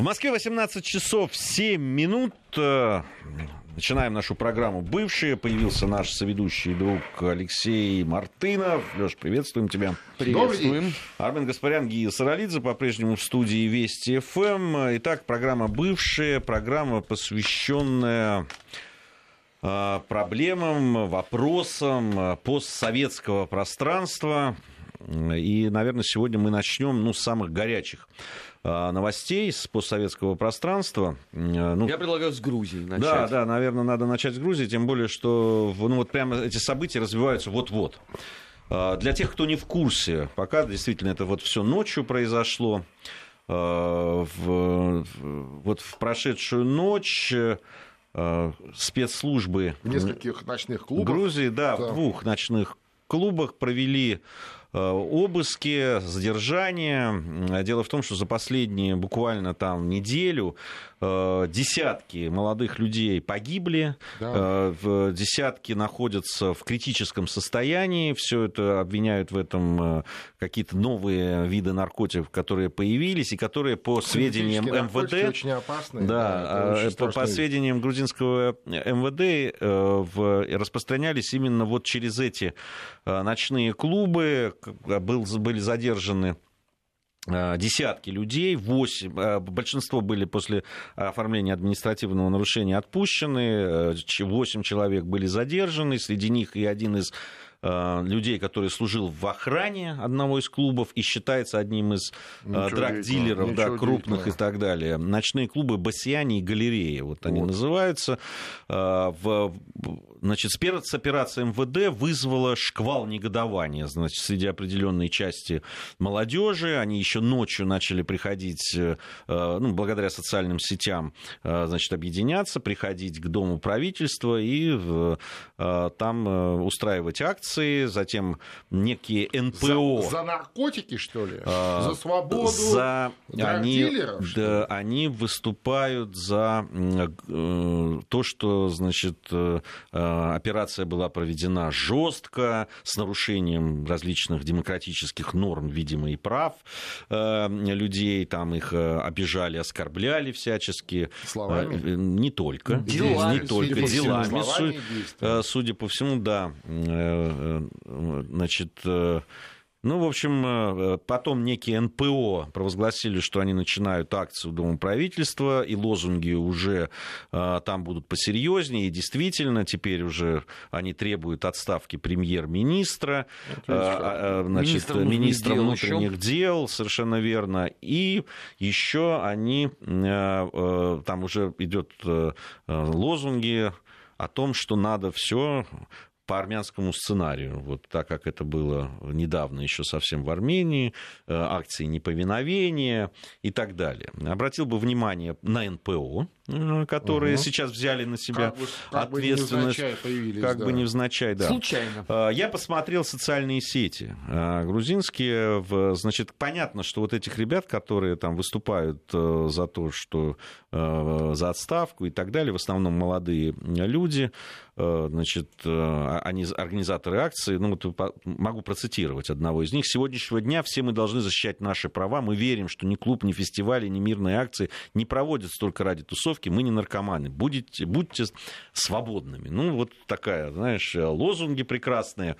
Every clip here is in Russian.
В Москве 18 часов 7 минут. Э, начинаем нашу программу «Бывшие». Появился наш соведущий друг Алексей Мартынов. Леш, приветствуем тебя. Приветствуем. Армен Гаспарян, Гия Саралидзе по-прежнему в студии Вести ФМ. Итак, программа «Бывшие». Программа, посвященная э, проблемам, вопросам э, постсоветского пространства. И, наверное, сегодня мы начнем ну, с самых горячих новостей с постсоветского пространства. Ну, Я предлагаю с Грузии начать. Да, да, наверное, надо начать с Грузии, тем более, что ну, вот прямо эти события развиваются вот-вот. А, для тех, кто не в курсе, пока действительно это вот все ночью произошло, в, вот в прошедшую ночь спецслужбы в нескольких ночных клубах Грузии, да, да, в двух ночных клубах провели Э, обыски, задержания. Дело в том, что за последние буквально там неделю Э, десятки молодых людей погибли, да. Э, десятки находятся в критическом состоянии, все это обвиняют в этом э, какие-то новые виды наркотиков, которые появились и которые по сведениям МВД, очень опасные, да, да по, по сведениям грузинского МВД распространялись именно вот через эти ночные клубы, был, были задержаны Э, десятки людей, 8, э, большинство были после оформления административного нарушения отпущены, 8 э, человек были задержаны, среди них и один из людей, который служил в охране одного из клубов и считается одним из драгдилеров, да, крупных и так далее. Ночные клубы Басиани и Галереи, вот они вот. называются. В Значит, спецоперация МВД вызвала шквал негодования значит, среди определенной части молодежи. Они еще ночью начали приходить, э, ну, благодаря социальным сетям, э, значит, объединяться, приходить к Дому правительства и э, там устраивать акции, затем некие НПО. За, за наркотики, что ли? За свободу за... Они, да, они выступают за то, что, значит, Э, операция была проведена жестко, с нарушением различных демократических норм, видимо, и прав э, людей. Там их э, обижали, оскорбляли всячески. Словами? Не только. Делами. Не только делами. Судя по всему, да. Значит, ну, в общем, э, потом некие НПО провозгласили, что они начинают акцию Дома правительства, и лозунги уже э, там будут посерьезнее. И действительно, теперь уже они требуют отставки премьер-министра, э, значит, министра, министра внутренних дел, совершенно верно. И еще они, там уже идет лозунги о том, что надо все по армянскому сценарию, вот так как это было недавно еще совсем в Армении, э, акции неповиновения и так далее. Обратил бы внимание на НПО, которые угу. сейчас взяли на себя как бы, как ответственность. Бы появились, как да. бы невзначай, да. Случайно. Э, я посмотрел социальные сети грузинские. Значит, понятно, что вот этих ребят, которые там выступают за то, что за отставку и так далее, в основном молодые люди, значит, они организаторы акции, ну вот могу процитировать одного из них. С сегодняшнего дня все мы должны защищать наши права. Мы верим, что ни клуб, ни фестивали, ни мирные акции не проводятся только ради тусовки. Мы не наркоманы. Будете, будьте свободными. Ну, вот такая, знаешь, лозунги прекрасные.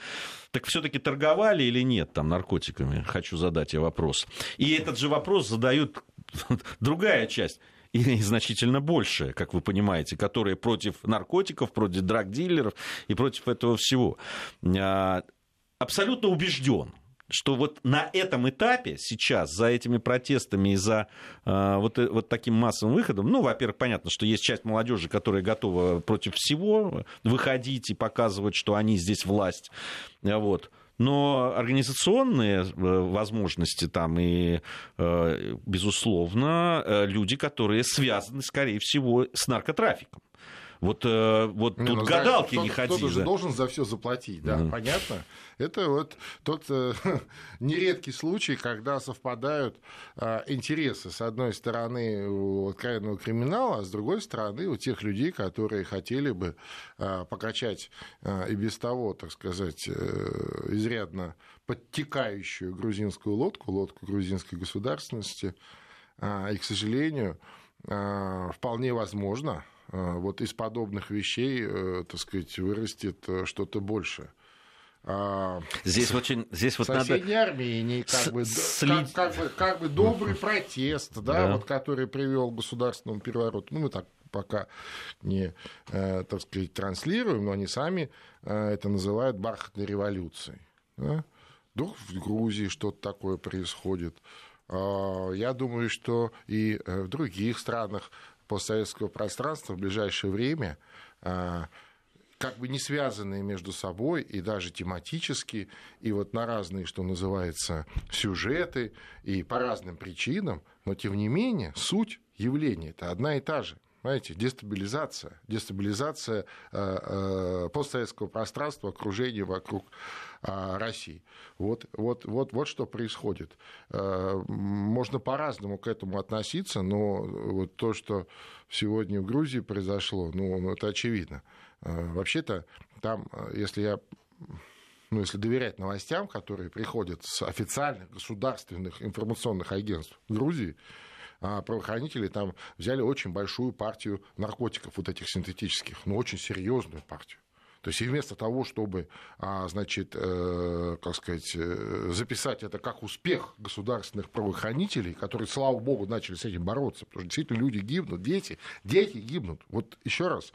Так все-таки торговали или нет там наркотиками? Хочу задать я вопрос. И этот же вопрос задают другая часть и значительно больше, как вы понимаете, которые против наркотиков, против драгдилеров и против этого всего. А, абсолютно убежден, что вот на этом этапе сейчас за этими протестами и за э, вот, э, вот таким массовым выходом, ну, во-первых, понятно, что есть часть молодежи, которая готова против всего выходить и показывать, что они здесь власть, вот но организационные э, возможности там и, э, безусловно, э, люди, которые связаны, скорее всего, с наркотрафиком. Вот, вот не, тут ну, гадалки кто, не ходи. Кто-то же должен за все заплатить, да, mm. понятно? Это вот тот э, нередкий случай, когда совпадают э, интересы, с одной стороны, у откровенного криминала, а с другой стороны, у тех людей, которые хотели бы э, покачать э, и без того, так сказать, э, изрядно подтекающую грузинскую лодку, лодку грузинской государственности, И, к сожалению, вполне возможно, вот из подобных вещей, так сказать, вырастет что-то большее. Здесь очень, здесь вот соседней надо... Армении как бы, как, как, бы, как бы добрый протест, да, да. Вот, который привел к государственному перевороту. Ну, мы так пока не, э, так сказать, транслируем, но они сами э, это называют бархатной революцией. Да? Вдруг в Грузии что-то такое происходит. А, я думаю, что и э, в других странах постсоветского пространства в ближайшее время как бы не связанные между собой и даже тематически, и вот на разные, что называется, сюжеты, и по разным причинам, но тем не менее суть явления это одна и та же. Понимаете, дестабилизация, дестабилизация э, э, постсоветского пространства, окружения вокруг э, России. Вот, вот, вот, вот что происходит. Можно по-разному к этому относиться, но вот то, что сегодня в Грузии произошло, ну, ну это очевидно. Вообще-то там, если я ну, если доверять новостям, которые приходят с официальных государственных информационных агентств Грузии, правоохранители там взяли очень большую партию наркотиков, вот этих синтетических, ну, очень серьезную партию. То есть и вместо того, чтобы, а, значит, э, как сказать, э, записать это как успех государственных правоохранителей, которые, слава богу, начали с этим бороться, потому что действительно люди гибнут, дети, дети гибнут. Вот еще раз,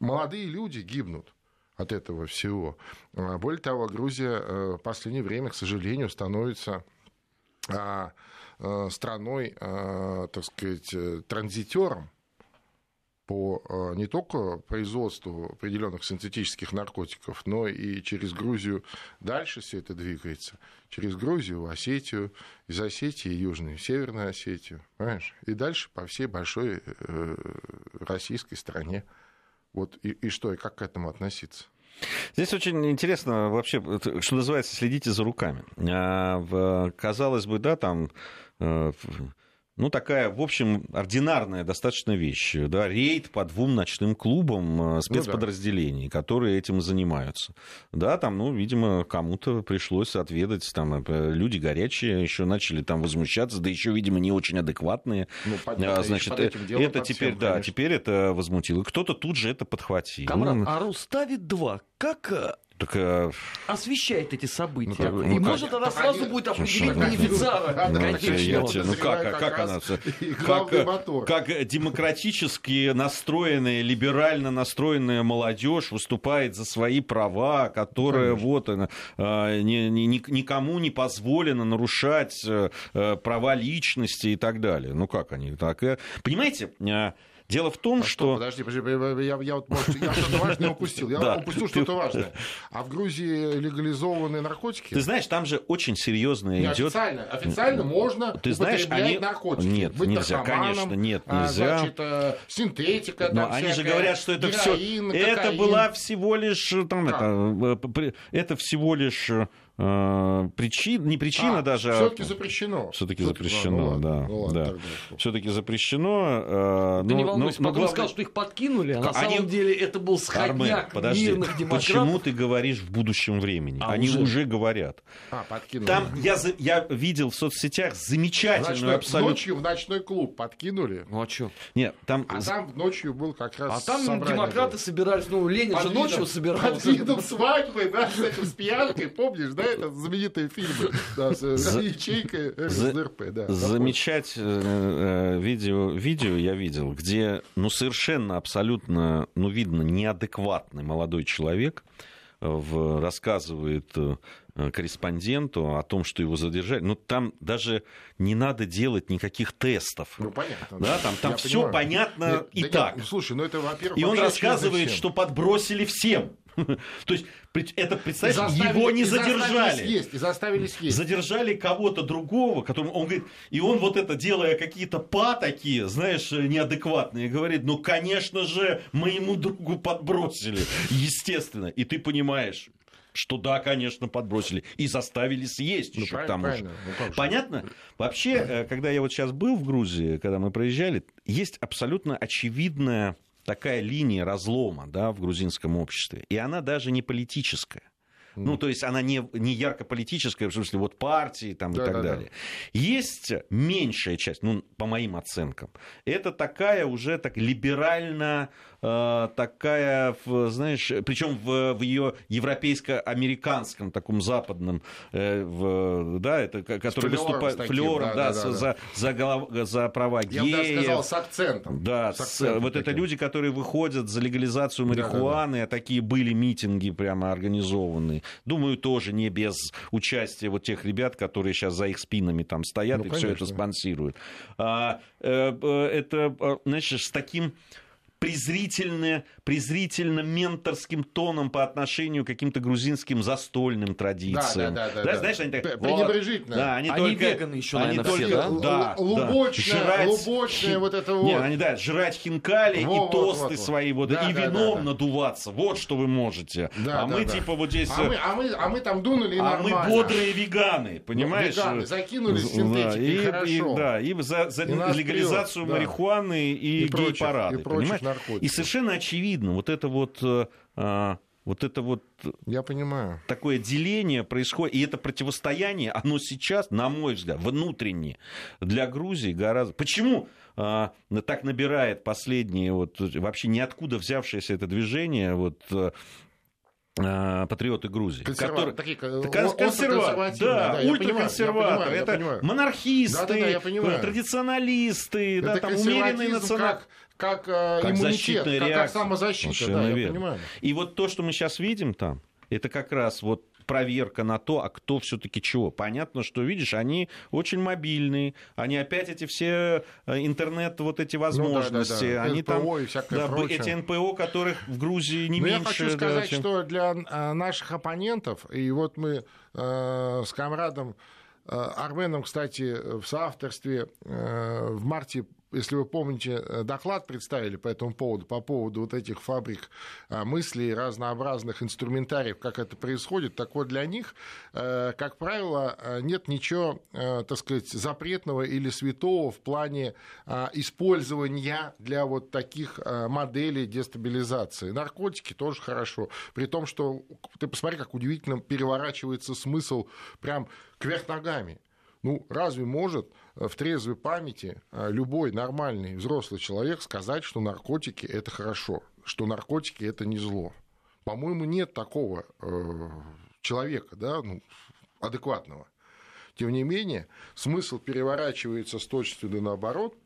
молодые люди гибнут от этого всего. А, более того, Грузия э, в последнее время, к сожалению, становится а, страной, э, так сказать, э, транзитером по не только производству определенных синтетических наркотиков, но и через Грузию дальше все это двигается. Через Грузию в Осетию, из Осетии Южную, Северную Осетию, понимаешь? И дальше по всей большой российской стране. Вот и, и что, и как к этому относиться? Здесь очень интересно вообще, что называется, следите за руками. А, казалось бы, да, там э, ну, такая, в общем, ординарная достаточно вещь. Да, рейд по двум ночным клубам э, спецподразделений, ну, да. которые этим занимаются. Да, там, ну, видимо, кому-то пришлось отведать, там, э, люди горячие еще начали там возмущаться, да еще, видимо, не очень адекватные. Ну, понятно, а, Значит, это теперь, всем, да, теперь это возмутило. Кто-то тут же это подхватил. Камрад, ну, а Руставит 2 как э, так, а... освещает эти события. Ну, и ну, может как? она сразу они... будет определить бенефициара. Ну, конечно. Ну как, а как она? Как, как демократически настроенная, либерально настроенная молодежь выступает за свои права, которые вот она, ни, ни, никому не позволено нарушать э, э, права личности и так далее. Ну как они так? Понимаете, Дело в том, а что... Подожди, подожди, я, я, вот, может, я что-то важное упустил. Я да. упустил что-то важное. А в Грузии легализованы наркотики? Ты знаешь, там же очень серьезно идет... Официально, официально можно Ты знаешь, они... наркотики. Нет, Быть нельзя, конечно, нет, а, нельзя. Значит, э, синтетика, Но они же говорят, что это все... Это была всего лишь... Там, это, э, это всего лишь Э, причин, не причина а, даже. Все-таки запрещено. Все-таки запрещено, ну, да. Ну, да. Все-таки запрещено. Э, Ты но, не волнуйся, но, потом главное... сказал, что их подкинули, а на Они... самом деле это был сходняк подожди, мирных демократов. Почему ты говоришь в будущем времени? А, Они уже, уже говорят. А, подкинули. Там я, я видел в соцсетях замечательную ночной, абсолютно... Ночью в ночной клуб подкинули. Ну а что? Нет, там... А там ночью был как раз А там демократы был. собирались, ну Ленин под же видом, ночью собирался. Под видом свадьбы, да, с этим, с пьянкой, помнишь, да, знаменитые фильмы да, с ячейкой РСДРП. Да, замечать э, э, видео, видео я видел, где ну, совершенно абсолютно, ну, видно, неадекватный молодой человек э, в, рассказывает корреспонденту о том, что его задержали. Ну, там даже не надо делать никаких тестов. Ну, понятно. Да, там, там все понятно нет, и да так. Нет, слушай, ну это, во-первых... И он рассказывает, что подбросили всем. То есть это, представляешь, его не задержали. Съесть, и заставили съесть. Задержали кого-то другого, которому он говорит, и он вот это делая какие-то па такие, знаешь, неадекватные, говорит, ну, конечно же, моему другу подбросили, естественно. И ты понимаешь, что да, конечно, подбросили. И заставили съесть ну, еще к тому же. Ну, Понятно? Вообще, э, когда я вот сейчас был в Грузии, когда мы проезжали, есть абсолютно очевидная такая линия разлома да, в грузинском обществе. И она даже не политическая. Ну, то есть она не, не ярко-политическая, в смысле, вот партии там, да, и так да, далее. Да. Есть меньшая часть, ну, по моим оценкам, это такая уже так либерально Э, такая, знаешь, причем в, в ее европейско-американском таком западном, э, в, да, это который выступает флером, да, да, да, за, да. За, голов, за права геев. Я бы даже сказал, с акцентом. Да, с акцентом с, вот таким. это люди, которые выходят за легализацию марихуаны, да, да, да. а такие были митинги прямо организованные. Думаю, тоже не без участия вот тех ребят, которые сейчас за их спинами там стоят ну, и все это спонсируют. А, э, это, знаешь, с таким презрительно, презрительно менторским тоном по отношению к каким-то грузинским застольным традициям. Да, да, да, да, Знаешь, они так... Пренебрежительно. Да, они, они только, веганы еще, они наверное, только, все, да? Да, лубочное, да. Жрать, лубочное вот это вот. Нет, они, да, жрать хинкали во, и тосты вот, вот, свои, вот, да, и да, вином да, надуваться. Вот что вы можете. Да, а да, мы да. типа вот здесь... А мы, а, мы, а мы там дунули А нормально. мы бодрые веганы, понимаешь? Ну, веганы, закинулись синтетикой, и, хорошо. И, да, и за, за и легализацию вперед, марихуаны и, и гей-парады. И, понимаешь? и совершенно очевидно, вот это вот э, а, вот это вот Я понимаю. такое деление происходит, и это противостояние, оно сейчас, на мой взгляд, внутреннее для Грузии гораздо... Почему а, так набирает последние, вот, вообще ниоткуда взявшееся это движение, вот, а, патриоты Грузии. Консерва... Которые... Такие, консерваторы, да, да ультраконсерваторы. Это понимаю. монархисты, да, да, да, традиционалисты, это да, там умеренные националисты как, э, как иммунитет, как, как самозащита. Да, я понимаю. И вот то, что мы сейчас видим там, это как раз вот проверка на то, а кто все-таки чего. Понятно, что, видишь, они очень мобильные, они опять эти все э, интернет, вот эти возможности, ну, да, да, да. они НПО там, и всякое да, прочее. эти НПО, которых в Грузии не Но меньше. Я хочу сказать, чем... что для э, наших оппонентов, и вот мы э, с комрадом э, Арменом, кстати, в соавторстве э, в марте если вы помните, э, доклад представили по этому поводу, по поводу вот этих фабрик э, мыслей, разнообразных инструментариев, как это происходит, так вот для них, э, как правило, нет ничего, так сказать, запретного или святого в плане использования для вот таких моделей дестабилизации. Наркотики тоже хорошо, при том, что ты посмотри, как удивительно переворачивается смысл прям кверх ногами. Ну, разве может в трезвой памяти а, любой нормальный взрослый человек сказать, что наркотики это хорошо, что наркотики это не зло. По-моему, нет такого э, человека, да, ну, адекватного. Тем не менее, смысл переворачивается с точностью да наоборот,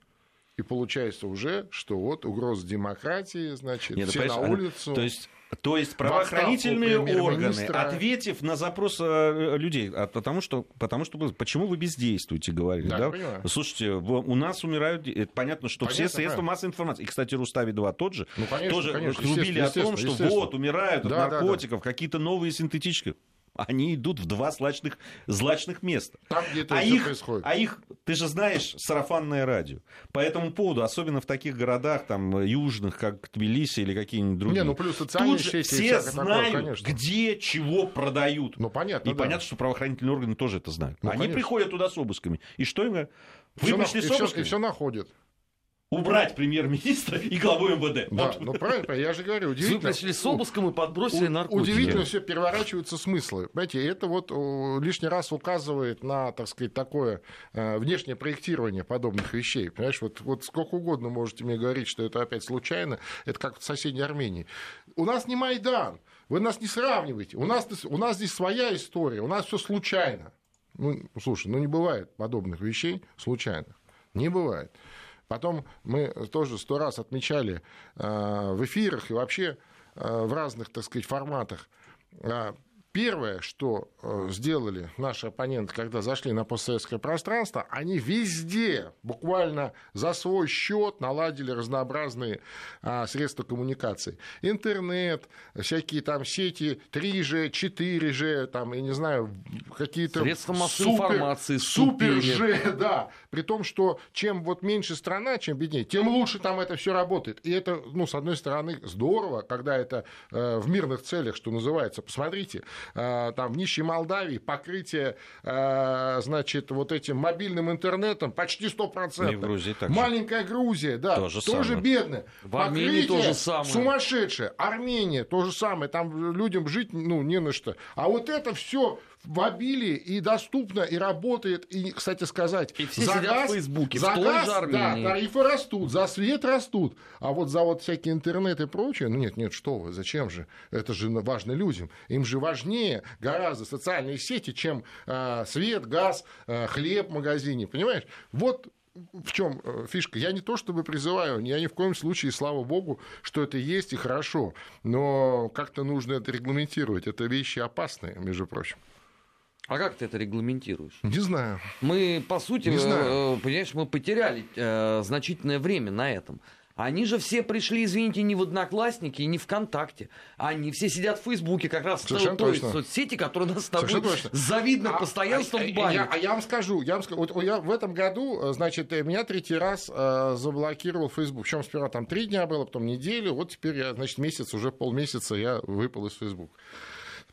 и получается уже, что вот угроза демократии, значит, Нет, все на улицу. То есть то есть правоохранительные органы, ответив на запрос э, людей, а потому что, потому что почему вы бездействуете, говорили, да? да? Слушайте, у нас умирают, это понятно, что понятно, все средства да. массовой информации, и, кстати, Рустави-2 тот же, ну, конечно, тоже конечно, трубили о том, что вот умирают от да, наркотиков, да, да. какие-то новые синтетические они идут в два злачных, злачных места. Там, где это а их, происходит. А их, ты же знаешь, сарафанное радио. По этому поводу, особенно в таких городах, там, южных, как Тбилиси или какие-нибудь другие. Не, ну плюс социальные Тут сети все знают, такое, где чего продают. Ну, понятно, И да. понятно, что правоохранительные органы тоже это знают. Ну, Они конечно. приходят туда с обысками. И что им? Вы все пришли на... с обысками? И все находят убрать премьер-министра и главу МВД. Да, вот. ну правильно, я же говорю, удивительно. Вы пришли с обыском и подбросили наркотики. Удивительно все переворачиваются смыслы. Понимаете, это вот лишний раз указывает на, так сказать, такое э, внешнее проектирование подобных вещей. Понимаешь, вот, вот сколько угодно можете мне говорить, что это опять случайно, это как в соседней Армении. У нас не Майдан, вы нас не сравниваете, у нас, у нас здесь своя история, у нас все случайно. Ну, слушай, ну не бывает подобных вещей случайно. Не бывает. Потом мы тоже сто раз отмечали э, в эфирах и вообще э, в разных, так сказать, форматах э, Первое, что э, сделали наши оппоненты, когда зашли на постсоветское пространство, они везде, буквально за свой счет наладили разнообразные а, средства коммуникации. Интернет, всякие там сети 3G, 4G, там, я не знаю, какие-то... Средства массовой супер, информации. Супер G, да. При том, что чем вот меньше страна, чем беднее, тем лучше там это все работает. И это, ну, с одной стороны, здорово, когда это э, в мирных целях, что называется. Посмотрите, там в нищей Молдавии покрытие, значит, вот этим мобильным интернетом почти 100%. И в Грузии так Маленькая Грузия, да, тоже, тоже бедная. В Армении то же самое. Сумасшедшее. Армения то же самое. Там людям жить ну, не на что. А вот это все в обилии и доступно, и работает. И, кстати сказать, и все за газ, в Фейсбуке, за в газ, да, тарифы растут, за свет растут. А вот за вот всякий интернет и прочее, ну нет, нет, что вы, зачем же? Это же важно людям. Им же важнее гораздо социальные сети, чем э, свет, газ, э, хлеб в магазине, понимаешь? Вот в чем э, фишка? Я не то чтобы призываю, я ни в коем случае, слава богу, что это есть и хорошо, но как-то нужно это регламентировать. Это вещи опасные, между прочим. А как ты это регламентируешь? Не знаю. Мы, по сути, не знаю. Э, понимаешь, мы потеряли э, значительное время на этом. Они же все пришли, извините, не в Одноклассники и не ВКонтакте. Они все сидят в Фейсбуке, как раз Совершенно в той соцсети, которая нас с тобой с завидным а, постоянством а, банит. Я, а я вам скажу, я вам скажу, вот я в этом году, э, значит, меня третий раз э, заблокировал Facebook. Причем сперва там три дня было, потом неделю, вот теперь я, значит, месяц, уже полмесяца я выпал из Facebook.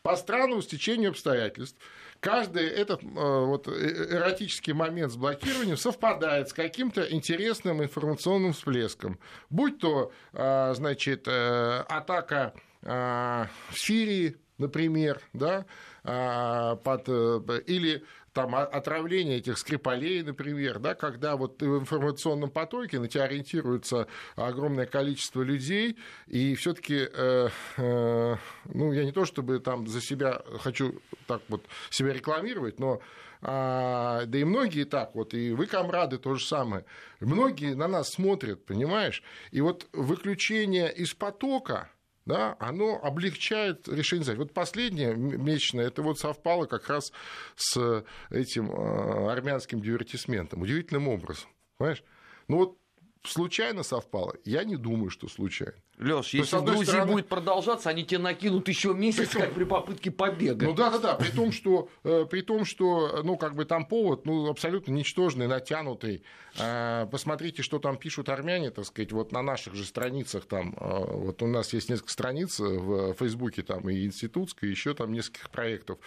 По странному стечению обстоятельств каждый этот э, вот, э, эротический момент с блокированием совпадает с каким-то интересным информационным всплеском. Будь то, э, значит, атака в Сирии, например, да, под, или там отравление этих скрипалей, например, да, когда вот в информационном потоке на тебя ориентируется огромное количество людей, и все-таки, э, э, ну, я не то чтобы там за себя хочу так вот себя рекламировать, но а, да и многие так вот, и вы, комрады, то же самое. Многие на нас смотрят, понимаешь? И вот выключение из потока, да, оно облегчает решение задач. Вот последнее месячное, это вот совпало как раз с этим э, армянским дивертисментом. Удивительным образом. Понимаешь? Ну вот случайно совпало? Я не думаю, что случайно. Леш, если в Грузии стороны... будет продолжаться, они тебе накинут еще месяц, при как при попытке побега. Ну да, да, да. При том, что, э, при том, что ну, как бы там повод ну, абсолютно ничтожный, натянутый. Э, посмотрите, что там пишут армяне, так сказать, вот на наших же страницах там. Э, вот у нас есть несколько страниц в Фейсбуке, там и институтской, еще там нескольких проектов,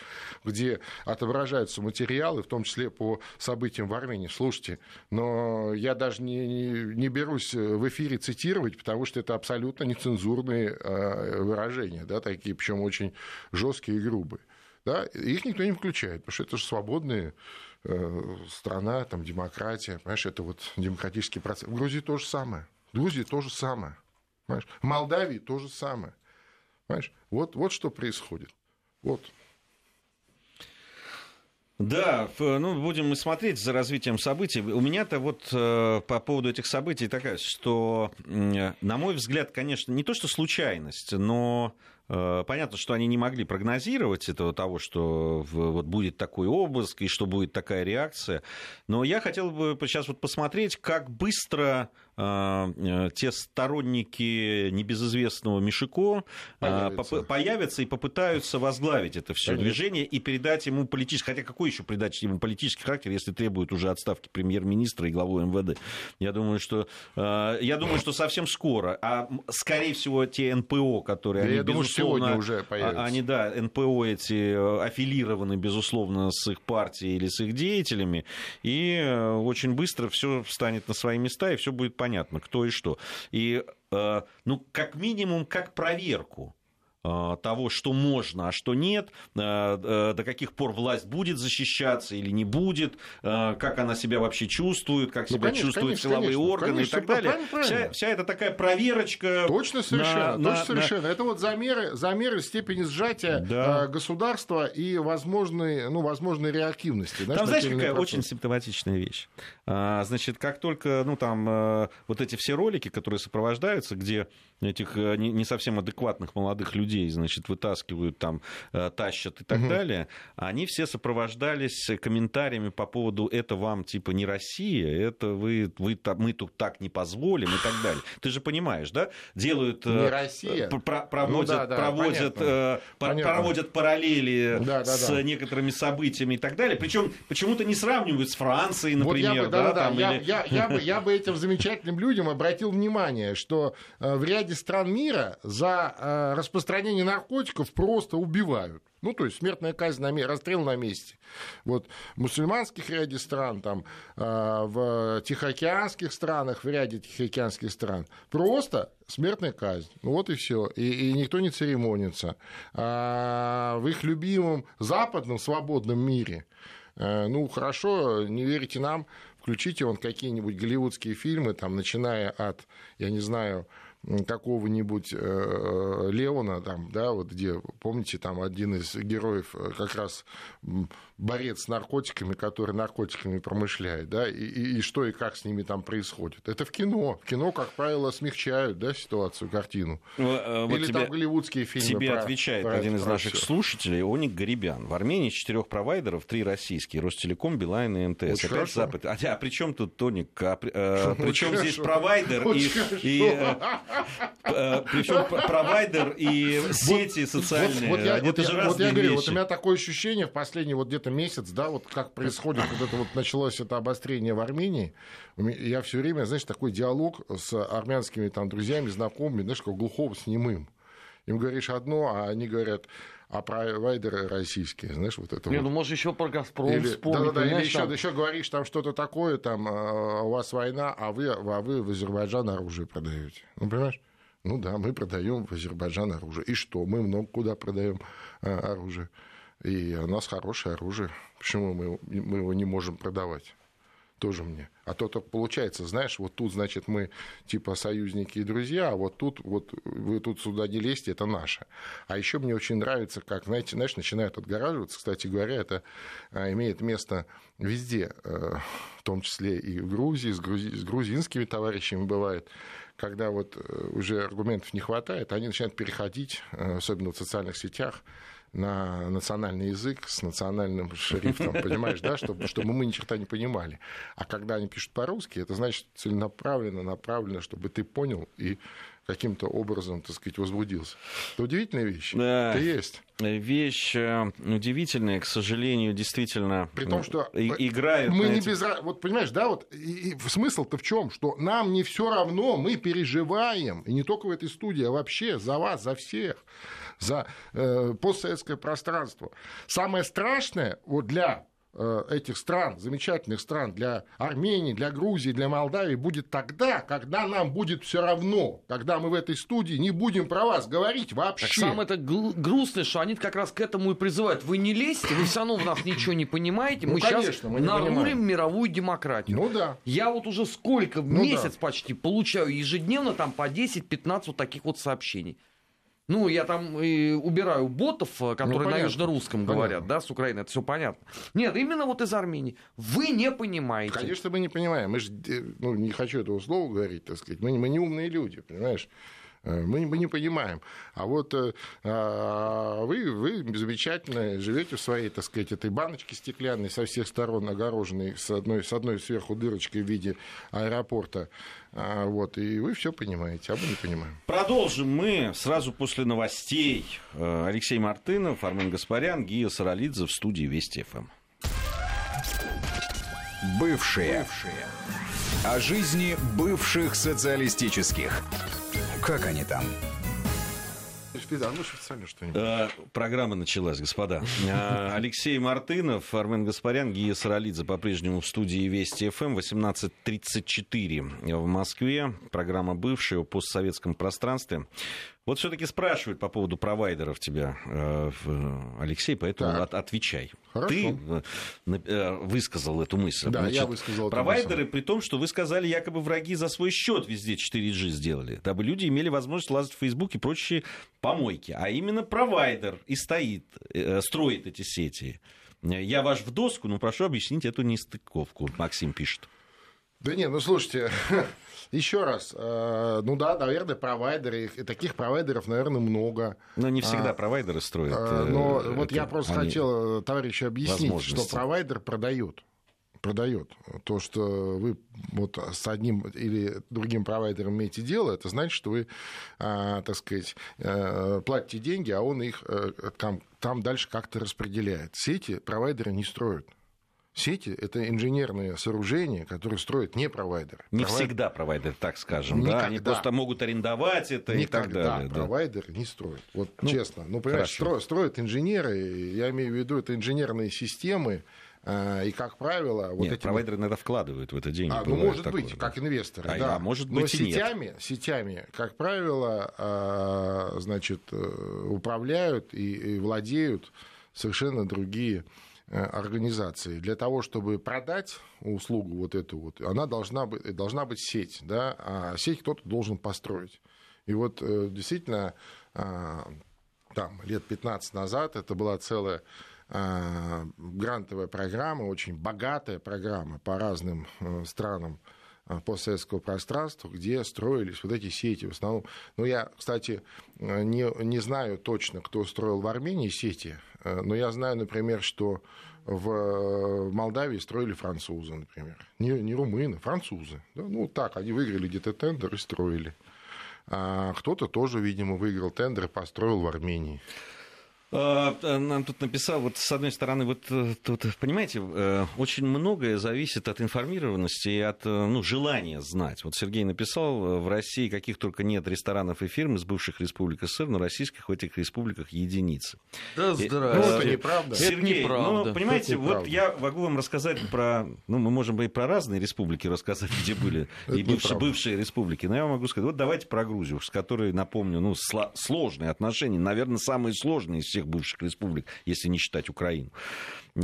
где отображаются материалы, в том числе по событиям в Армении. Слушайте, но я даже не, не, не берусь в эфире цитировать, потому что это абсолютно абсолютно нецензурные а, выражения, да, такие, причем очень жесткие и грубые. Да, их никто не включает, потому что это же свободная э, страна, там, демократия, понимаешь, это вот демократический процесс. В Грузии то же самое. В Грузии то же самое. Понимаешь? В Молдавии то же самое. Понимаешь? Вот, вот что происходит. Вот. Да, ну, будем мы смотреть за развитием событий. У меня-то вот э, по поводу этих событий такая, что, на мой взгляд, конечно, не то что случайность, но Э, понятно, что они не могли прогнозировать этого того, что вот будет такой обыск и что будет такая реакция. Но я хотел бы сейчас вот посмотреть, как быстро э, э, те сторонники небезызвестного Мишико появятся. появятся и попытаются возглавить это все движение и передать ему политический, хотя какой еще придать ему политический характер, если требует уже отставки премьер-министра и главу МВД. Я думаю, что я думаю, что совсем скоро, а скорее всего те НПО, которые я они, думаю, сегодня уже появится. Они, да, НПО эти э, аффилированы, безусловно, с их партией или с их деятелями, и э, очень быстро все встанет на свои места, и все будет понятно, кто и что. И, э, ну, как минимум, как проверку того, что можно, а что нет, э, э, до каких пор власть будет защищаться или не будет, как она себя вообще чувствует, как ну, себя конечно, чувствуют конечно, силовые конечно, органы конечно, и так далее. Правильно, правильно. Вся, вся эта такая проверочка. Точно совершенно. На, точно на, совершенно. На... Это вот замеры, замеры степени сжатия да. государства и возможной, ну, возможной реактивности. Знаешь, там, знаешь, какая процесс. очень симптоматичная вещь. А, значит, как только ну, там, вот эти все ролики, которые сопровождаются, где этих не совсем адекватных молодых людей людей, значит, вытаскивают там, э, тащат и так угу. далее, они все сопровождались комментариями по поводу «это вам типа не Россия, это вы, вы мы тут так не позволим» и так далее. Ты же понимаешь, да? Делают... Э, не Россия. Про проводят, ну, да, да, проводят, понятно. Э, понятно. проводят параллели да, да, с да. некоторыми событиями и так далее. Причем почему-то не сравнивают с Францией, например. Вот я бы, да, да, да, там, я, или... я, я, бы, я бы этим замечательным людям обратил внимание, что в ряде стран мира за распространение распространение наркотиков просто убивают. Ну, то есть смертная казнь, на, расстрел на месте. Вот в мусульманских ряде стран, там, э, в тихоокеанских странах, в ряде тихоокеанских стран, просто смертная казнь. Ну, вот и все. И, и никто не церемонится. А в их любимом западном свободном мире, э, ну, хорошо, не верите нам, включите вон какие-нибудь голливудские фильмы, там, начиная от, я не знаю, какого-нибудь э, Леона, там, да, вот где, помните, там один из героев э, как раз борец с наркотиками, который наркотиками промышляет, да, и, и, и что и как с ними там происходит. Это в кино. В кино, как правило, смягчают, да, ситуацию, картину. Ну, вот Или тебе, там голливудские фильмы. Тебе про, отвечает про один из наших всё. слушателей, Оник Гарибян. В Армении четырех провайдеров, три российские, Ростелеком, Билайн и МТС. Очень Опять хорошо. Запад. А, а при чем тут Тоник? А, а, при чем здесь провайдер и, и э, причем провайдер и сети социальные. Вот, вот, я, вот, я, вот я говорю, вот у меня такое ощущение в последний вот где-то месяц, да, вот как происходит вот это вот началось это обострение в Армении. Я все время, знаешь, такой диалог с армянскими там друзьями, знакомыми, знаешь, как глухого с немым. Им говоришь одно, а они говорят, а провайдеры российские, знаешь, вот это Не, вот. ну, может, еще про «Газпром» или, вспомнить. Да, да, да, или еще, там... еще говоришь там что-то такое, там, а, у вас война, а вы, а вы в Азербайджан оружие продаете. Ну, понимаешь? Ну да, мы продаем в Азербайджан оружие. И что? Мы много куда продаем а, оружие. И у нас хорошее оружие. Почему мы, мы его не можем продавать? Тоже мне. А то так получается, знаешь, вот тут, значит, мы типа союзники и друзья, а вот тут, вот вы тут сюда не лезьте, это наше. А еще мне очень нравится, как, знаете, знаешь, начинают отгораживаться. Кстати говоря, это а, имеет место везде, э, в том числе и в Грузии, с, грузи, с грузинскими товарищами бывает когда вот э, уже аргументов не хватает, они начинают переходить, э, особенно в социальных сетях, на национальный язык с национальным шрифтом, понимаешь, да, чтобы, чтобы мы ни черта не понимали. А когда они пишут по-русски, это значит целенаправленно, направленно, чтобы ты понял и каким-то образом, так сказать, возбудился. Это удивительная вещь. Да. Это есть. Вещь э, удивительная, к сожалению, действительно При том, что играют. Мы не эти... без... Вот понимаешь, да, вот и, и смысл-то в чем? Что нам не все равно, мы переживаем, и не только в этой студии, а вообще за вас, за всех, за э, постсоветское пространство. Самое страшное вот для Э, этих стран, замечательных стран, для Армении, для Грузии, для Молдавии будет тогда, когда нам будет все равно, когда мы в этой студии не будем про вас говорить вообще. Так самое это грустное, что они как раз к этому и призывают. Вы не лезьте, вы все равно в нас ничего не понимаете, мы ну, конечно, сейчас мы нарулим мировую демократию. Ну да. Я вот уже сколько, ну, месяц да. почти получаю ежедневно там по 10-15 вот таких вот сообщений. Ну, я там и убираю ботов, э, которые ну, на южно-русском говорят, да, с Украины, это все понятно. Нет, именно вот из Армении. Вы не понимаете. Конечно, мы не понимаем. Мы же, э, ну, не хочу этого слова говорить, так сказать. Мы, мы не умные люди, понимаешь? Э, мы, мы не понимаем. А вот э, а вы, вы замечательно живете в своей, так сказать, этой баночке стеклянной, со всех сторон огороженной, с одной, с одной сверху дырочкой в виде аэропорта. А, вот, и вы все понимаете, а мы не понимаем. Продолжим мы сразу после новостей. Э, Алексей Мартынов, Армен Гаспарян, Гия Саралидзе в студии Вести ФМ. Бывшие. Бывшие. О жизни бывших социалистических. Как они там? Ну что-нибудь. Э, программа началась, господа. Э, Алексей Мартынов, Армен Гаспарян, Гия Саралидзе по-прежнему в студии Вести ФМ 18.34 в Москве. Программа бывшая о постсоветском пространстве. Вот все-таки спрашивают по поводу провайдеров тебя, э, Алексей, поэтому от, отвечай. Хорошо. Ты э, э, высказал эту мысль. Да, Значит, я высказал Провайдеры, мысль. при том, что вы сказали, якобы враги за свой счет везде 4G сделали, дабы люди имели возможность лазать в Facebook и прочие помойки. А именно провайдер и стоит, строит эти сети. Я ваш в доску, но прошу объяснить эту нестыковку, Максим пишет. Да нет, ну слушайте, еще раз, э, ну да, наверное, провайдеры, и таких провайдеров, наверное, много. Но не всегда а, провайдеры строят. А, но это, вот я просто хотел товарищу объяснить, что провайдер продает продает. То, что вы вот с одним или другим провайдером имеете дело, это значит, что вы, а, так сказать, а, платите деньги, а он их а, там, там дальше как-то распределяет. Сети провайдеры не строят. Сети – это инженерные сооружения, которые строят не провайдеры. Не Провайдер... всегда провайдеры, так скажем. Никогда. Да? Они просто могут арендовать это Никогда и так далее. провайдеры да. не строят. Вот ну, честно. Ну, понимаешь, стро... строят инженеры, я имею в виду, это инженерные системы, э, и, как правило, вот нет, эти провайдеры, наверное, вкладывают в это деньги. А, ну, может такое, быть, да. как инвесторы, а, да. А может быть, Но и сетями, нет. сетями, как правило, э, значит, э, управляют и владеют совершенно другие организации. Для того, чтобы продать услугу вот эту вот, она должна быть, должна быть сеть, да, а сеть кто-то должен построить. И вот э, действительно, а, там, лет 15 назад это была целая а, грантовая программа, очень богатая программа по разным э, странам постсоветского пространства, где строились вот эти сети в основном. Ну, я, кстати, не, не знаю точно, кто строил в Армении сети, Э, но я знаю, например, что в Молдавии строили французы, например. Не, не румыны, французы. Да? Ну, так, они выиграли где-то тендер и строили. А кто-то тоже, видимо, выиграл тендер и построил в Армении. А, э, нам тут написал, вот с одной стороны, вот э, тут, понимаете, э, очень многое зависит от информированности и от ну, желания знать. Вот Сергей написал, в России каких только нет ресторанов и фирм из бывших республик СССР, но российских в этих республиках единицы. Да здравствуйте. Ну, это неправда. Сергей, это неправда. ну, понимаете, это вот я могу вам рассказать про, ну, мы можем и про разные республики рассказать, где были и бывшие, бывшие республики, но я могу сказать, вот давайте про Грузию, с которой, напомню, ну, сложные отношения, наверное, самые сложные из всех бывших республик, если не считать Украину.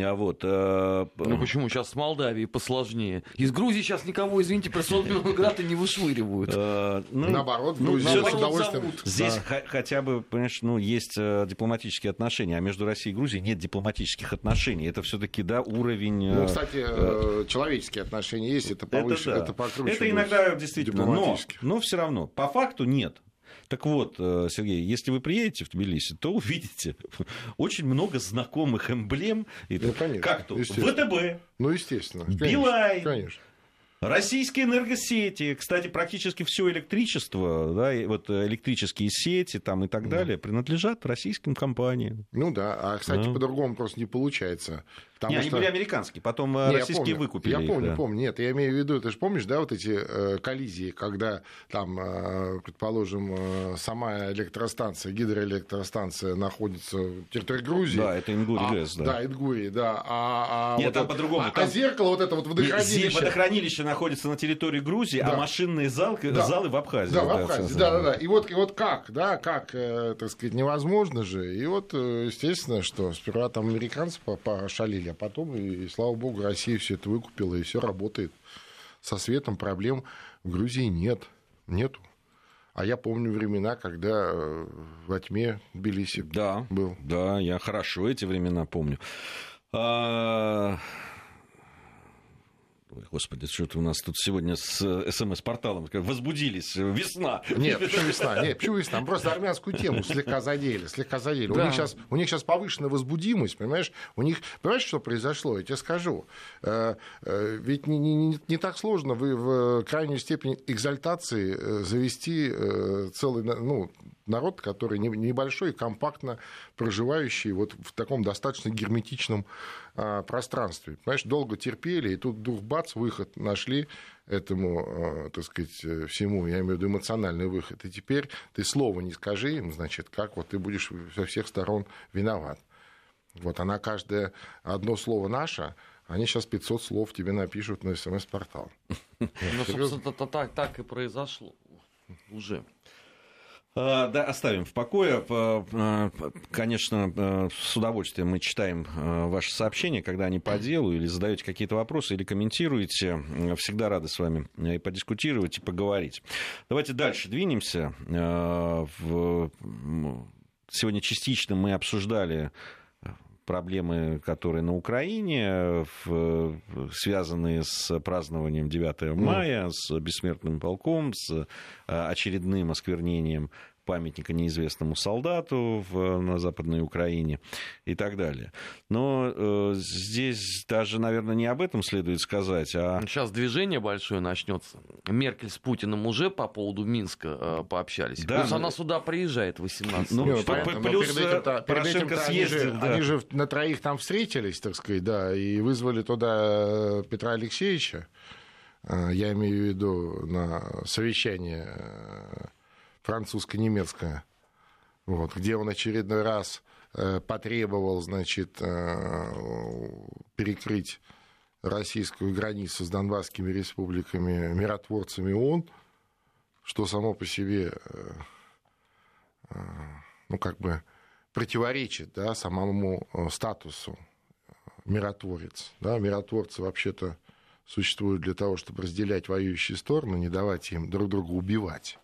А вот, э... Ну почему? Сейчас с Молдавией посложнее. Из Грузии сейчас никого, извините, про Белграда не вышвыривают. Э, ну, наоборот, ну, наоборот, с удовольствием. Здесь да. хотя бы, понимаешь, ну, есть э, дипломатические отношения, а между Россией и Грузией нет дипломатических отношений. Это все-таки, да, уровень... Ну, э, кстати, э... человеческие отношения есть, это повыше, это, да. это покруче. Это иногда действительно, но, но все равно, по факту нет. Так вот, э, Сергей, если вы приедете в Тбилиси, то увидите очень много знакомых эмблем. Ну, конечно, как то ВТБ, ну, естественно, Билайн, конечно. Российские энергосети, кстати, практически все электричество, да, и вот электрические сети там и так далее, принадлежат российским компаниям. Ну да, а, кстати, да. по-другому просто не получается. Потому не, что... они были американские, потом э, не, российские я выкупили. Я их, помню, да. помню. Нет, я имею в виду, ты же помнишь, да, вот эти э, коллизии, когда там, э, предположим, э, сама электростанция, гидроэлектростанция находится в территории Грузии. Да, это Ингури а, да. Да, Ингури, да. А, а Нет, вот там по-другому. А, там... а зеркало вот это вот водохранилище. Водохранилище находится на территории Грузии, а да. а машинные зал, да. залы в Абхазии. Да, в Абхазии, да, да, да. И вот, и вот как, да, как, э, так сказать, невозможно же. И вот, э, естественно, что сперва там американцы пошалили, а потом и слава богу, Россия все это выкупила, и все работает. Со светом проблем в Грузии нет. Нету. А я помню времена, когда э, во тьме Тбилиси да, был. Да, я хорошо эти времена помню. А, Ой, господи, что-то у нас тут сегодня с э, СМС-порталом возбудились. Весна. Нет, почему весна? Нет, почему весна? Просто армянскую тему слегка задели, слегка задели. Да. У, них сейчас, у них сейчас повышенная возбудимость, понимаешь? У них, понимаешь, что произошло? Я тебе скажу. Э, э, ведь не, не, не так сложно вы в крайнюю степень экзальтации завести целый, ну, народ, который небольшой, компактно проживающий вот в таком достаточно герметичном а, пространстве. Понимаешь, долго терпели, и тут вдруг бац, выход нашли этому, а, так сказать, э, всему, я имею в виду эмоциональный выход. И теперь ты слова не скажи им, значит, как вот ты будешь со всех сторон виноват. Вот она каждое одно слово наше, они сейчас 500 слов тебе напишут на смс-портал. Ну, собственно, так, так и произошло уже. А, да, оставим в покое. А, конечно, а, с удовольствием мы читаем ваши сообщения, когда они по делу, или задаете какие-то вопросы, или комментируете. Всегда рады с вами и подискутировать, и поговорить. Давайте дальше двинемся. Сегодня частично мы обсуждали проблемы, которые на Украине, связанные с празднованием 9 мая, с бессмертным полком, с очередным осквернением памятника неизвестному солдату в, на Западной Украине и так далее. Но э, здесь даже, наверное, не об этом следует сказать, а... Сейчас движение большое начнется. Меркель с Путиным уже по поводу Минска э, пообщались. Да, плюс но... она сюда приезжает 18 ну, ну, Плюс перед этим Порошенко съездил. Они же, да. они же на троих там встретились, так сказать, да, и вызвали туда э, Петра Алексеевича. Э, я имею в виду на совещание э, французско-немецкое, вот, где он очередной раз э, потребовал, значит, перекрыть российскую границу с Донбасскими республиками миротворцами ООН, что само по себе, ну, как бы противоречит да, самому статусу миротворец. Да, миротворцы вообще-то существуют для того, чтобы разделять воюющие стороны, не давать им друг друга убивать.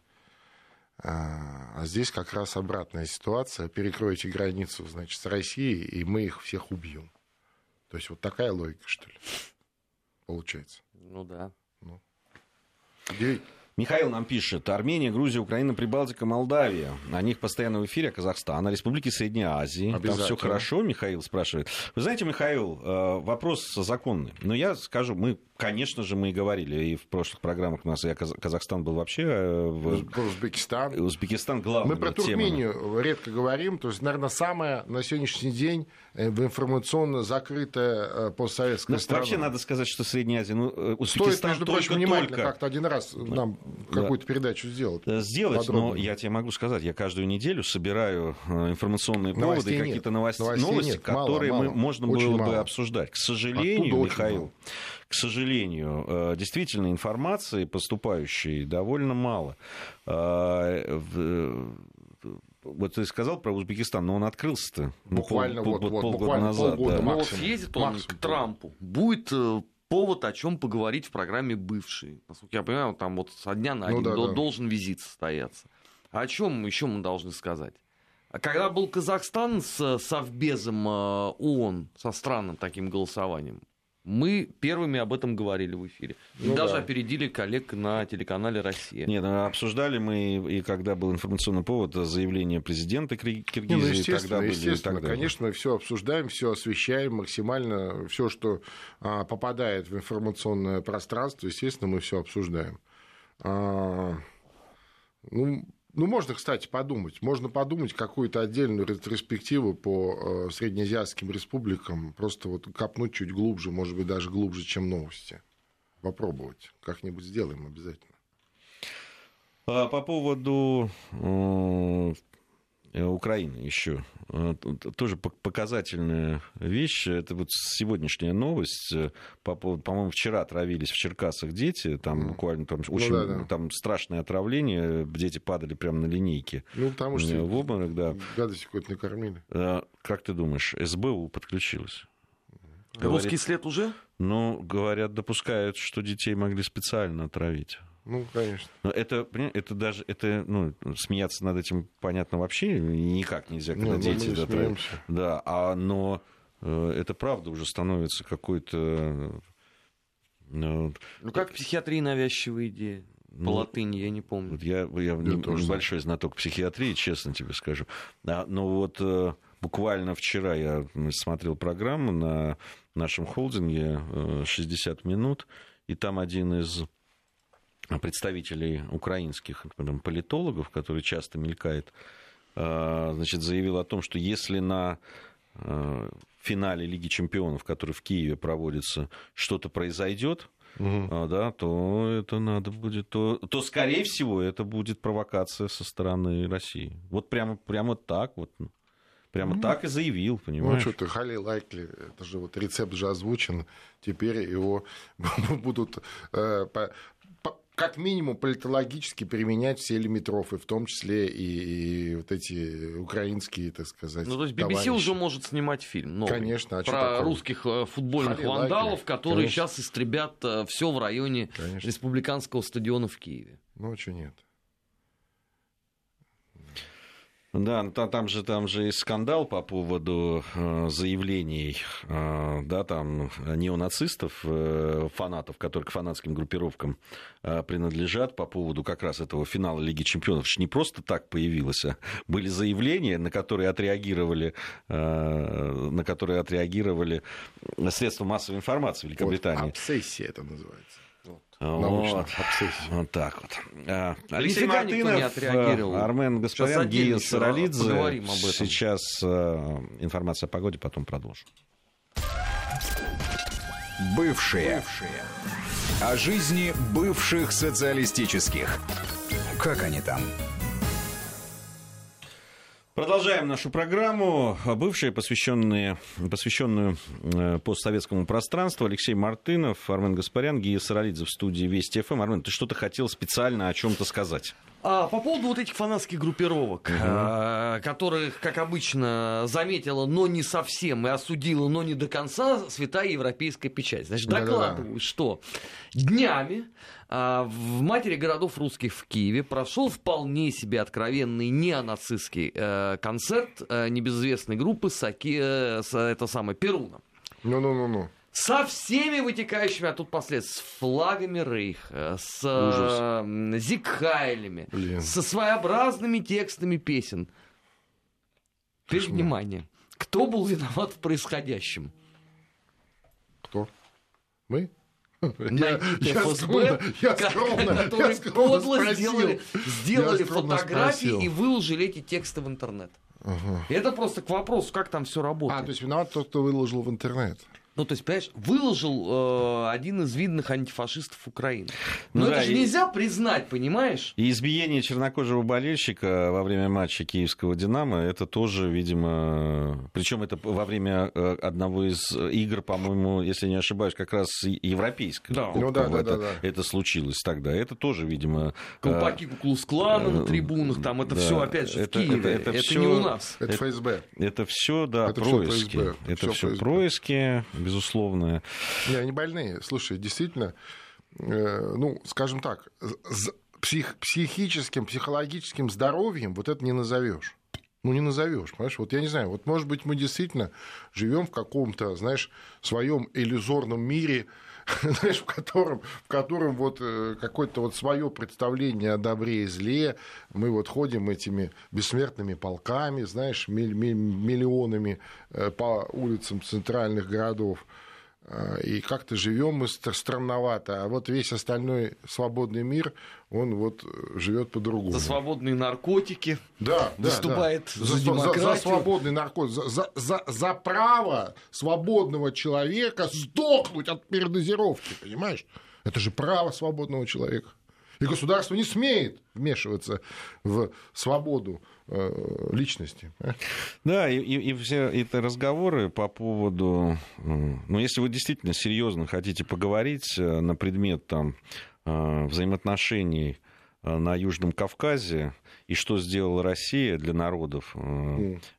А, а здесь как раз обратная ситуация. Перекройте границу, значит, с Россией, и мы их всех убьем. То есть вот такая логика, что ли, получается. Ну да. Ну. Удивительно. Михаил нам пишет. Армения, Грузия, Украина, Прибалтика, Молдавия. О них постоянно в эфире, Казахстан, о Республике Средней Азии. Там все хорошо, Михаил спрашивает. Вы знаете, Михаил, э, вопрос законный. Но я скажу, мы Конечно же, мы и говорили, и в прошлых программах у нас и Казахстан был вообще... Э, в... Узбекистан. Узбекистан главный. Мы про Туркмению темами. редко говорим. То есть, наверное, самая на сегодняшний день э, информационно закрытая постсоветская ну, страна. Вообще надо сказать, что Средняя Азия, ну, Узбекистан Стоит, между прочим, внимательно как-то один раз нам да. Какую-то передачу сделать. Сделать, подробно. но я тебе могу сказать, я каждую неделю собираю информационные поводы и какие-то новости, новости нет. которые мало, мало. Мы, можно Очень было мало. бы обсуждать. К сожалению, Михаил, к сожалению, э, действительно информации поступающей довольно мало. Э, вот ты сказал про Узбекистан, но он открылся-то буквально пол, вот, пол, вот, полгода буквально назад. Полгода, да. Ну, съездит он максимум. к Трампу. Будет э, повод о чем поговорить в программе бывший. Насколько я понимаю, там вот со дня на день ну, да, должен да. визит состояться. О чем еще мы должны сказать? Когда был Казахстан с Совбезом ООН, со странным таким голосованием, мы первыми об этом говорили в эфире. Ну, даже да. опередили коллег на телеканале «Россия». Нет, ну, обсуждали мы, и когда был информационный повод, заявление президента Киргизии, Не, ну, естественно, тогда были естественно, так Конечно, мы все обсуждаем, все освещаем максимально, все, что а, попадает в информационное пространство, естественно, мы все обсуждаем. А, ну, ну, можно, кстати, подумать. Можно подумать какую-то отдельную ретроспективу по э, среднеазиатским республикам, просто вот копнуть чуть глубже, может быть, даже глубже, чем новости. Попробовать. Как-нибудь сделаем обязательно. А по поводу Украины еще. Э, тоже показательная вещь. Это вот сегодняшняя новость. Э, по-моему, вчера отравились в Черкасах дети. Там буквально там, ну очень, ну, да, да. там страшное отравление. Дети падали прямо на линейке. Ну, потому что в обморок, да. гадость какой-то накормили. Как ты думаешь, СБУ подключилась? Говорит, Русский след уже? Ну, говорят, допускают, что детей могли специально отравить. Ну, конечно. Но это, это даже, это, ну, смеяться над этим, понятно, вообще никак нельзя, когда ну, дети... Да, смеемся. да, а, но э, это правда уже становится какой-то... Ну, ну, как в психиатрии навязчивая идея? По ну, латыни, я не помню. Вот я, я, я небольшой знаток психиатрии, честно тебе скажу. А, но вот э, буквально вчера я смотрел программу на нашем холдинге «60 э, минут», и там один из представителей украинских например, политологов, который часто мелькает, э, значит, заявил о том, что если на э, финале Лиги чемпионов, который в Киеве проводится, что-то произойдет, угу. да, то это надо будет, то, то, скорее всего, это будет провокация со стороны России. Вот прямо, прямо так вот. Прямо ну, так и заявил, понимаешь? Ну, что ты, Хали Лайкли, это же вот рецепт же озвучен, теперь его будут э, как минимум политологически применять все лимитрофы, в том числе и, и вот эти украинские, так сказать. Ну, то есть BBC товарищи. уже может снимать фильм новый Конечно, а про русских э, футбольных Хали вандалов, Лайкли. которые Конечно. сейчас истребят э, все в районе Конечно. республиканского стадиона в Киеве. Ну, а что нет? Да, там же, там же и скандал по поводу э, заявлений э, да, там, неонацистов, э, фанатов, которые к фанатским группировкам принадлежат по поводу как раз этого финала Лиги Чемпионов. Это не просто так появилось, а были заявления, на которые отреагировали, на которые отреагировали средства массовой информации Великобритании. Вот, обсессия это называется. Вот, вот так вот. А, Алексей Мартынов, отреагировал. Армен Гаспарян, Гия Саралидзе. Сейчас э, информация о погоде, потом продолжим. Бывшие. Бывшие. О жизни бывших социалистических. Как они там? Продолжаем нашу программу. Бывшие, посвященные, посвященную э, постсоветскому пространству. Алексей Мартынов, Армен Гаспарян, Гия Саралидзе в студии Вести ФМ. Армен, ты что-то хотел специально о чем-то сказать? А, по поводу вот этих фанатских группировок, угу. а, которых, как обычно, заметила, но не совсем, и осудила, но не до конца, святая европейская печать. Значит, докладывают, что днями а, в матери городов русских в Киеве прошел вполне себе откровенный неонацистский э, концерт э, небезызвестной группы Саки, э, это самое Перуна. Ну-ну-ну-ну. Со всеми вытекающими оттуда последствиями. С флагами Рейха, с зикхайлями, Блин. со своеобразными текстами песен. Теперь внимание. Кто был виноват в происходящем? Кто? Мы? я, я ФСБ, я скромно, которые я подло сделали, сделали фотографии спросил. и выложили эти тексты в интернет. Ага. Это просто к вопросу, как там все работает. А, то есть виноват тот, кто выложил в интернет. Ну, то есть, понимаешь, выложил э, один из видных антифашистов Украины. Но ну, это да, же и... нельзя признать, понимаешь? И избиение чернокожего болельщика во время матча киевского «Динамо», это тоже, видимо... Причем это во время э, одного из игр, по-моему, если не ошибаюсь, как раз европейского. Да. Ну, да, да, это, да, да. это случилось тогда. Это тоже, видимо... Колпаки э, Куклус-клана на трибунах, там это да, все опять же, это, в Киеве. Это, это, это все, не у нас. Это ФСБ. Это все, да, это происки. Все это все происки безусловно. Не, они больные. Слушай, действительно, э, ну, скажем так, псих, психическим, психологическим здоровьем вот это не назовешь. Ну, не назовешь, понимаешь? Вот я не знаю, вот может быть мы действительно живем в каком-то, знаешь, своем иллюзорном мире, знаешь, в котором, в котором вот э, какое-то вот свое представление о добре и зле, мы вот ходим этими бессмертными полками, знаешь, миллионами э, по улицам центральных городов. Э, и как-то живем мы странновато, а вот весь остальной свободный мир, он вот живет по-другому. За свободные наркотики да, выступает да, За, за, за свободный наркотик, за, за, за, за право свободного человека сдохнуть от передозировки, понимаешь? Это же право свободного человека. И государство не смеет вмешиваться в свободу э, личности. Да, и, и, и все эти разговоры по поводу... Ну, если вы действительно серьезно хотите поговорить э, на предмет там, э, взаимоотношений на Южном Кавказе, и что сделала Россия для народов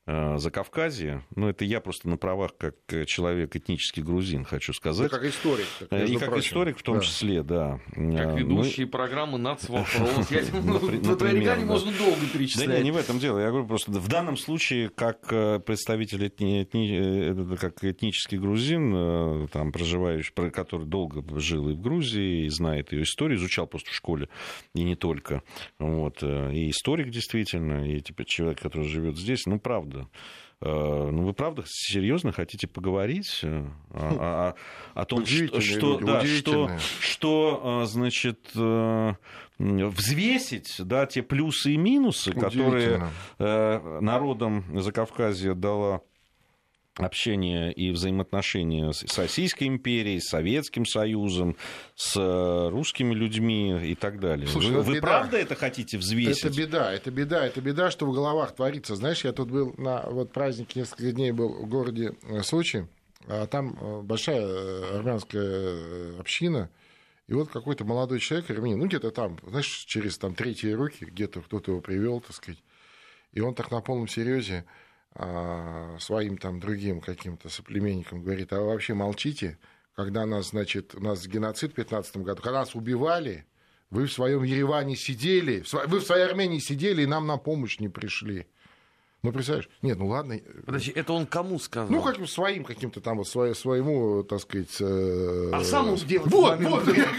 mm. Закавказья. Ну, это я просто на правах как человек этнический грузин хочу сказать. И как историк. Так, и как прочим. историк в том да. числе, да. Как ну, ведущие Мы... программы «Нацвопрос». Наверняка не можно долго перечислять. Да не, в этом дело. Я говорю просто, в данном случае, как представитель этни... как этнический грузин, там, проживающий, который долго жил и в Грузии, и знает ее историю, изучал просто в школе, и не только. Вот. И историк действительно, и типа человек, который живет здесь, ну, правда. Э, ну, вы правда серьезно хотите поговорить э, о, о, о том, что, что, да, что, что, значит, э, взвесить да, те плюсы и минусы, которые народам Закавказья дала общение и взаимоотношения с Российской империей, с Советским Союзом, с э, русскими людьми и так далее. Слушай, вы, вы правда это хотите взвесить? Это беда, это беда, это беда, что в головах творится. Знаешь, я тут был на вот празднике несколько дней был в городе э, Сочи, а там э, большая армянская община, и вот какой-то молодой человек, армянин, ну где-то там, знаешь, через там третьи руки, где-то кто-то его привел, так сказать, и он так на полном серьезе своим там другим каким-то соплеменникам говорит, а вы вообще молчите, когда нас, значит, у нас геноцид в 15 году, когда нас убивали, вы в своем Ереване сидели, вы в своей Армении сидели и нам на помощь не пришли. Ну, представляешь? Нет, ну ладно. Подожди, это он кому сказал? Ну, как своим каким-то там, вот, своему, так сказать... Э... А сам он сделал. Вот, вот, я,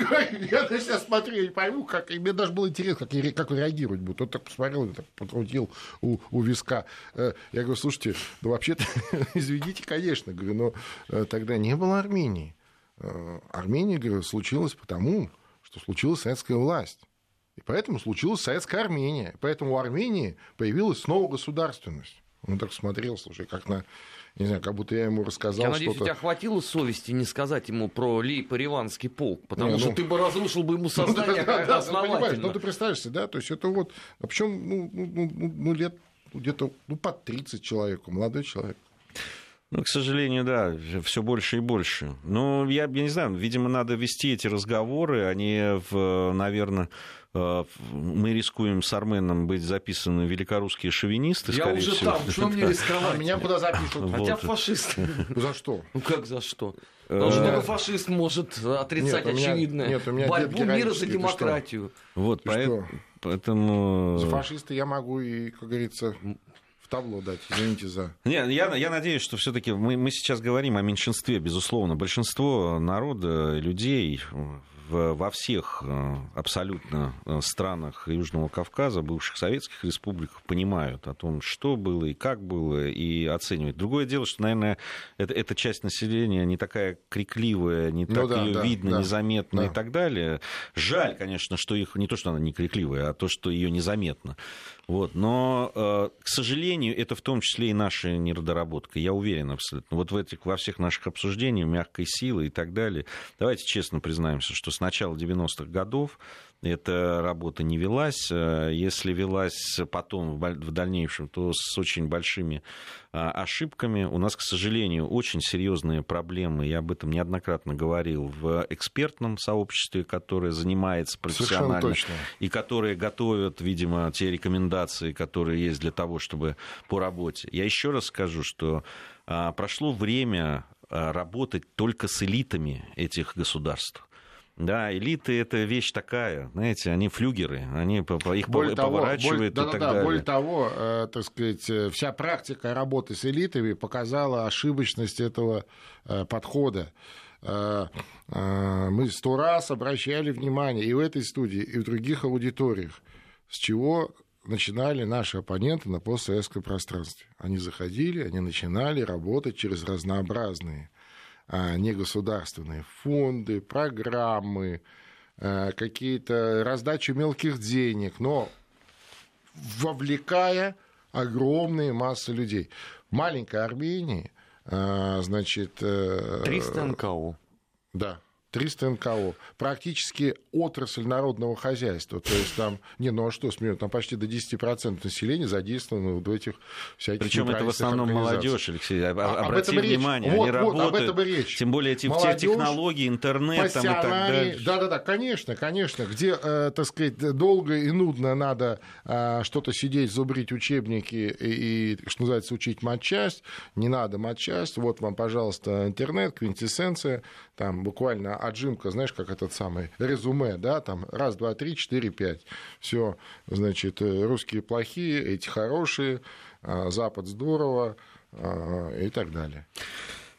я, я сейчас смотрю, я не пойму, как... И мне даже было интересно, как, как реагировать будет. Он так посмотрел, так потрудил у, у виска. Э, я говорю, слушайте, ну, вообще-то, извините, конечно, говорю, но э, тогда не было Армении. Э, Армения, говорю, случилась потому, что случилась советская власть. И поэтому случилась советская Армения. Поэтому у Армении появилась снова государственность. Он так смотрел, слушай, как на не знаю, как будто я ему рассказал Я надеюсь, у тебя хватило совести не сказать ему про Лейпо-Реванский полк, потому не, что ну... ты бы разрушил бы ему сознание ну, да, да, основательно. Ну, ну, ты представляешься, да, то есть это вот, а причем, ну, ну, ну, ну лет где-то ну, под 30 человеку, молодой человек. Ну, к сожалению, да, все больше и больше. Ну, я, я не знаю, видимо, надо вести эти разговоры, они, в, наверное, э, мы рискуем с Арменом быть записаны великорусские шовинисты, Я уже всего. там, что мне рисковать? Меня куда запишут? Хотя фашисты. За что? Ну как за что? Потому что только фашист может отрицать очевидное. Борьбу мира за демократию. Вот, поэтому... За фашиста я могу и, как говорится, табло дать, извините за... Не, я, я надеюсь, что все таки мы, мы сейчас говорим о меньшинстве, безусловно. Большинство народа, людей в, во всех э, абсолютно э, странах Южного Кавказа, бывших советских республиках, понимают о том, что было и как было, и оценивают. Другое дело, что, наверное, это, эта часть населения не такая крикливая, не ну, так да, ее да, видно, да, незаметно да. и так далее. Жаль, конечно, что их не то, что она не крикливая, а то, что ее незаметно. Вот. Но, э, к сожалению, это в том числе и наша недоработка. Я уверен абсолютно. Вот в этих, во всех наших обсуждениях мягкой силы и так далее. Давайте честно признаемся, что с начала 90-х годов эта работа не велась. Э, если велась потом в дальнейшем, то с очень большими а, ошибками. У нас, к сожалению, очень серьезные проблемы, я об этом неоднократно говорил, в экспертном сообществе, которое занимается профессионально и которое готовят, видимо, те рекомендации, которые есть для того, чтобы по работе. Я еще раз скажу, что а, прошло время а, работать только с элитами этих государств. Да, элиты это вещь такая, знаете, они флюгеры, они их более поворачивают того, более, и так да, далее. Более того, э, так сказать, э, вся практика работы с элитами показала ошибочность этого э, подхода. Э, э, мы сто раз обращали внимание и в этой студии, и в других аудиториях, с чего начинали наши оппоненты на постсоветском пространстве. Они заходили, они начинали работать через разнообразные негосударственные фонды, программы, а, какие-то раздачу мелких денег, но вовлекая огромные массы людей. В маленькой Армении, а, значит... 300 э, НКО. Да, 300 НКО, практически отрасль народного хозяйства. То есть там, не, ну а что смеют, там почти до 10% населения задействовано в этих всяких Причем это в основном молодежь, Алексей. А, Обрати внимание, вот, они вот, работают, об этом и речь. тем более эти, молодежь, те технологии, интернет там, и так далее. Да-да-да, конечно, конечно. Где, э, так сказать, долго и нудно надо э, что-то сидеть, зубрить учебники и, и, что называется, учить матчасть, не надо матчасть. Вот вам, пожалуйста, интернет, квинтэссенция, там буквально отжимка, знаешь, как этот самый резюме, да, там раз, два, три, четыре, пять. Все, значит, э, русские плохие, эти хорошие, а, Запад здорово а, и так далее.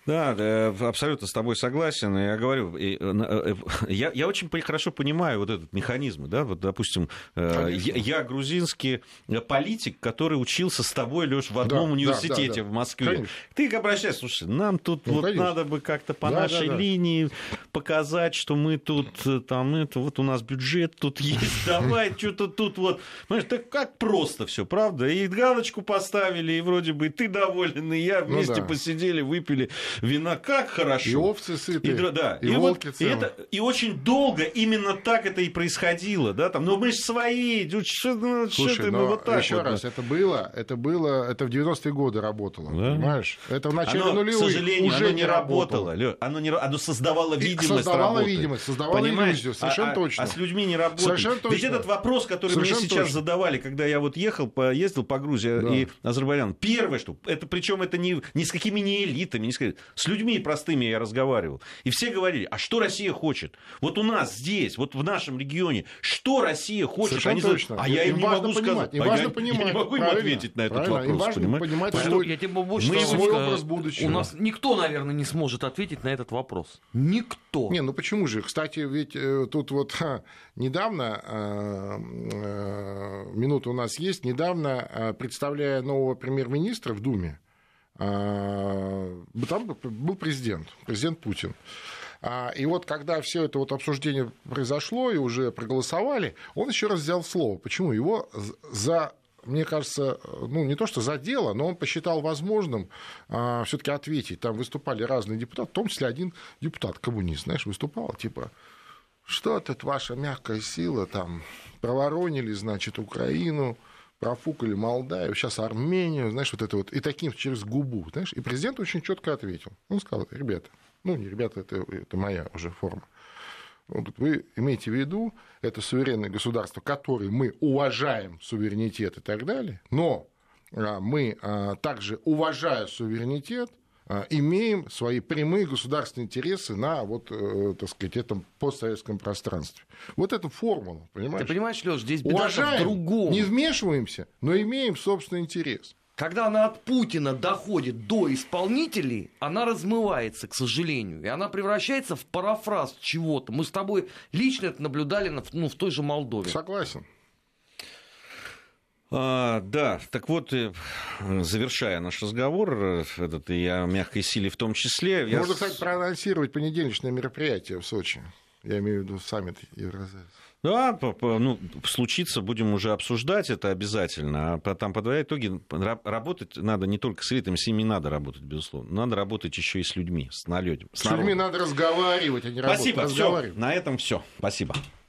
Да, абсолютно с тобой согласен. Я говорю, э, э, я, я очень хорошо понимаю вот этот механизм. Да? Вот, допустим, э, я, я грузинский политик, который учился с тобой, Леш, в одном да, университете да, да, да. в Москве. Конечно. Ты обращайся, слушай, нам тут ну, вот надо бы как-то по да, нашей да, да. линии показать, что мы тут, там, это, вот у нас бюджет тут есть, давай, что-то тут вот. Понимаешь, так как просто все, правда? И галочку поставили, и вроде бы ты доволен, и я ну вместе ну, да. посидели, выпили вина, как хорошо. И овцы сытые, и, да, и, и волки вот, и, это, и очень долго именно так это и происходило, да, там, ну мы же свои, что, ну, Слушай, что ты, ну, вот так еще вот, раз, да. это было, это было, это в 90-е годы работало, да? понимаешь? Это в начале оно, нулевых к сожалению, уже оно не работало. работало. Оно, не, оно создавало видимость Создавало работы. видимость, создавало Понимаешь? иллюзию, совершенно а, точно. А, а с людьми не работает. Совершенно точно. Ведь этот вопрос, который совершенно мне сейчас точно. задавали, когда я вот ехал, по, ездил по Грузии да. и Азербайджану, первое, что, это причем это не, ни с какими не элитами, не с, С людьми простыми я разговаривал. И все говорили, а что Россия хочет? Вот у нас здесь, вот в нашем регионе, что Россия хочет? Совершенно Они точно. А я им, не могу понимать, сказать. Им а важно я, понимать, я не могу им ответить на этот правильно. вопрос. Им важно понимать. Я тебе больше мы свой образ будущего. У нас никто, наверное, не сможет ответить на этот вопрос. Никто. Не, ну почему же? Кстати, ведь э, тут вот ха, недавно, э, э, минута у нас есть, недавно, э, представляя нового премьер-министра в Думе, там был президент, президент Путин. А, и вот когда все это вот обсуждение произошло и уже проголосовали, он еще раз взял слово. Почему? Его за мне кажется, ну, не то что за дело, но он посчитал возможным а, все-таки ответить. Там выступали разные депутаты, в том числе один депутат, коммунист, знаешь, выступал, типа, что тут ваша мягкая сила, там, проворонили, значит, Украину, профукали Молдавию, сейчас Армению, знаешь, вот это вот, и таким через губу, знаешь, и президент очень четко ответил. Он сказал, ребята, ну, не ребята, это, это моя уже форма. Вы имеете в виду, это суверенное государство, которое мы уважаем суверенитет и так далее, но а, мы а, также, уважая суверенитет, имеем свои прямые государственные интересы на вот, э, так сказать, этом постсоветском пространстве. Вот эту формулу, понимаешь? Ты понимаешь, Леш, здесь беда Уважаем, в другом. Не вмешиваемся, но имеем собственный интерес. Когда она от Путина доходит до исполнителей, она размывается, к сожалению. И она превращается в парафраз чего-то. Мы с тобой лично это наблюдали ну, в той же Молдове. Согласен. А, да, так вот, э, завершая наш разговор, э, этот и о мягкой силе в том числе... Можно, я... кстати, проанонсировать понедельничное мероприятие в Сочи. Я имею в виду саммит Евразес. Да, ну, случится, будем уже обсуждать это обязательно. А там, подводя итоги, работать надо не только с элитами, с ними надо работать, безусловно. Надо работать еще и с людьми, с налетом. С, с людьми надо разговаривать, а не Спасибо, работать. Все, на этом все. Спасибо.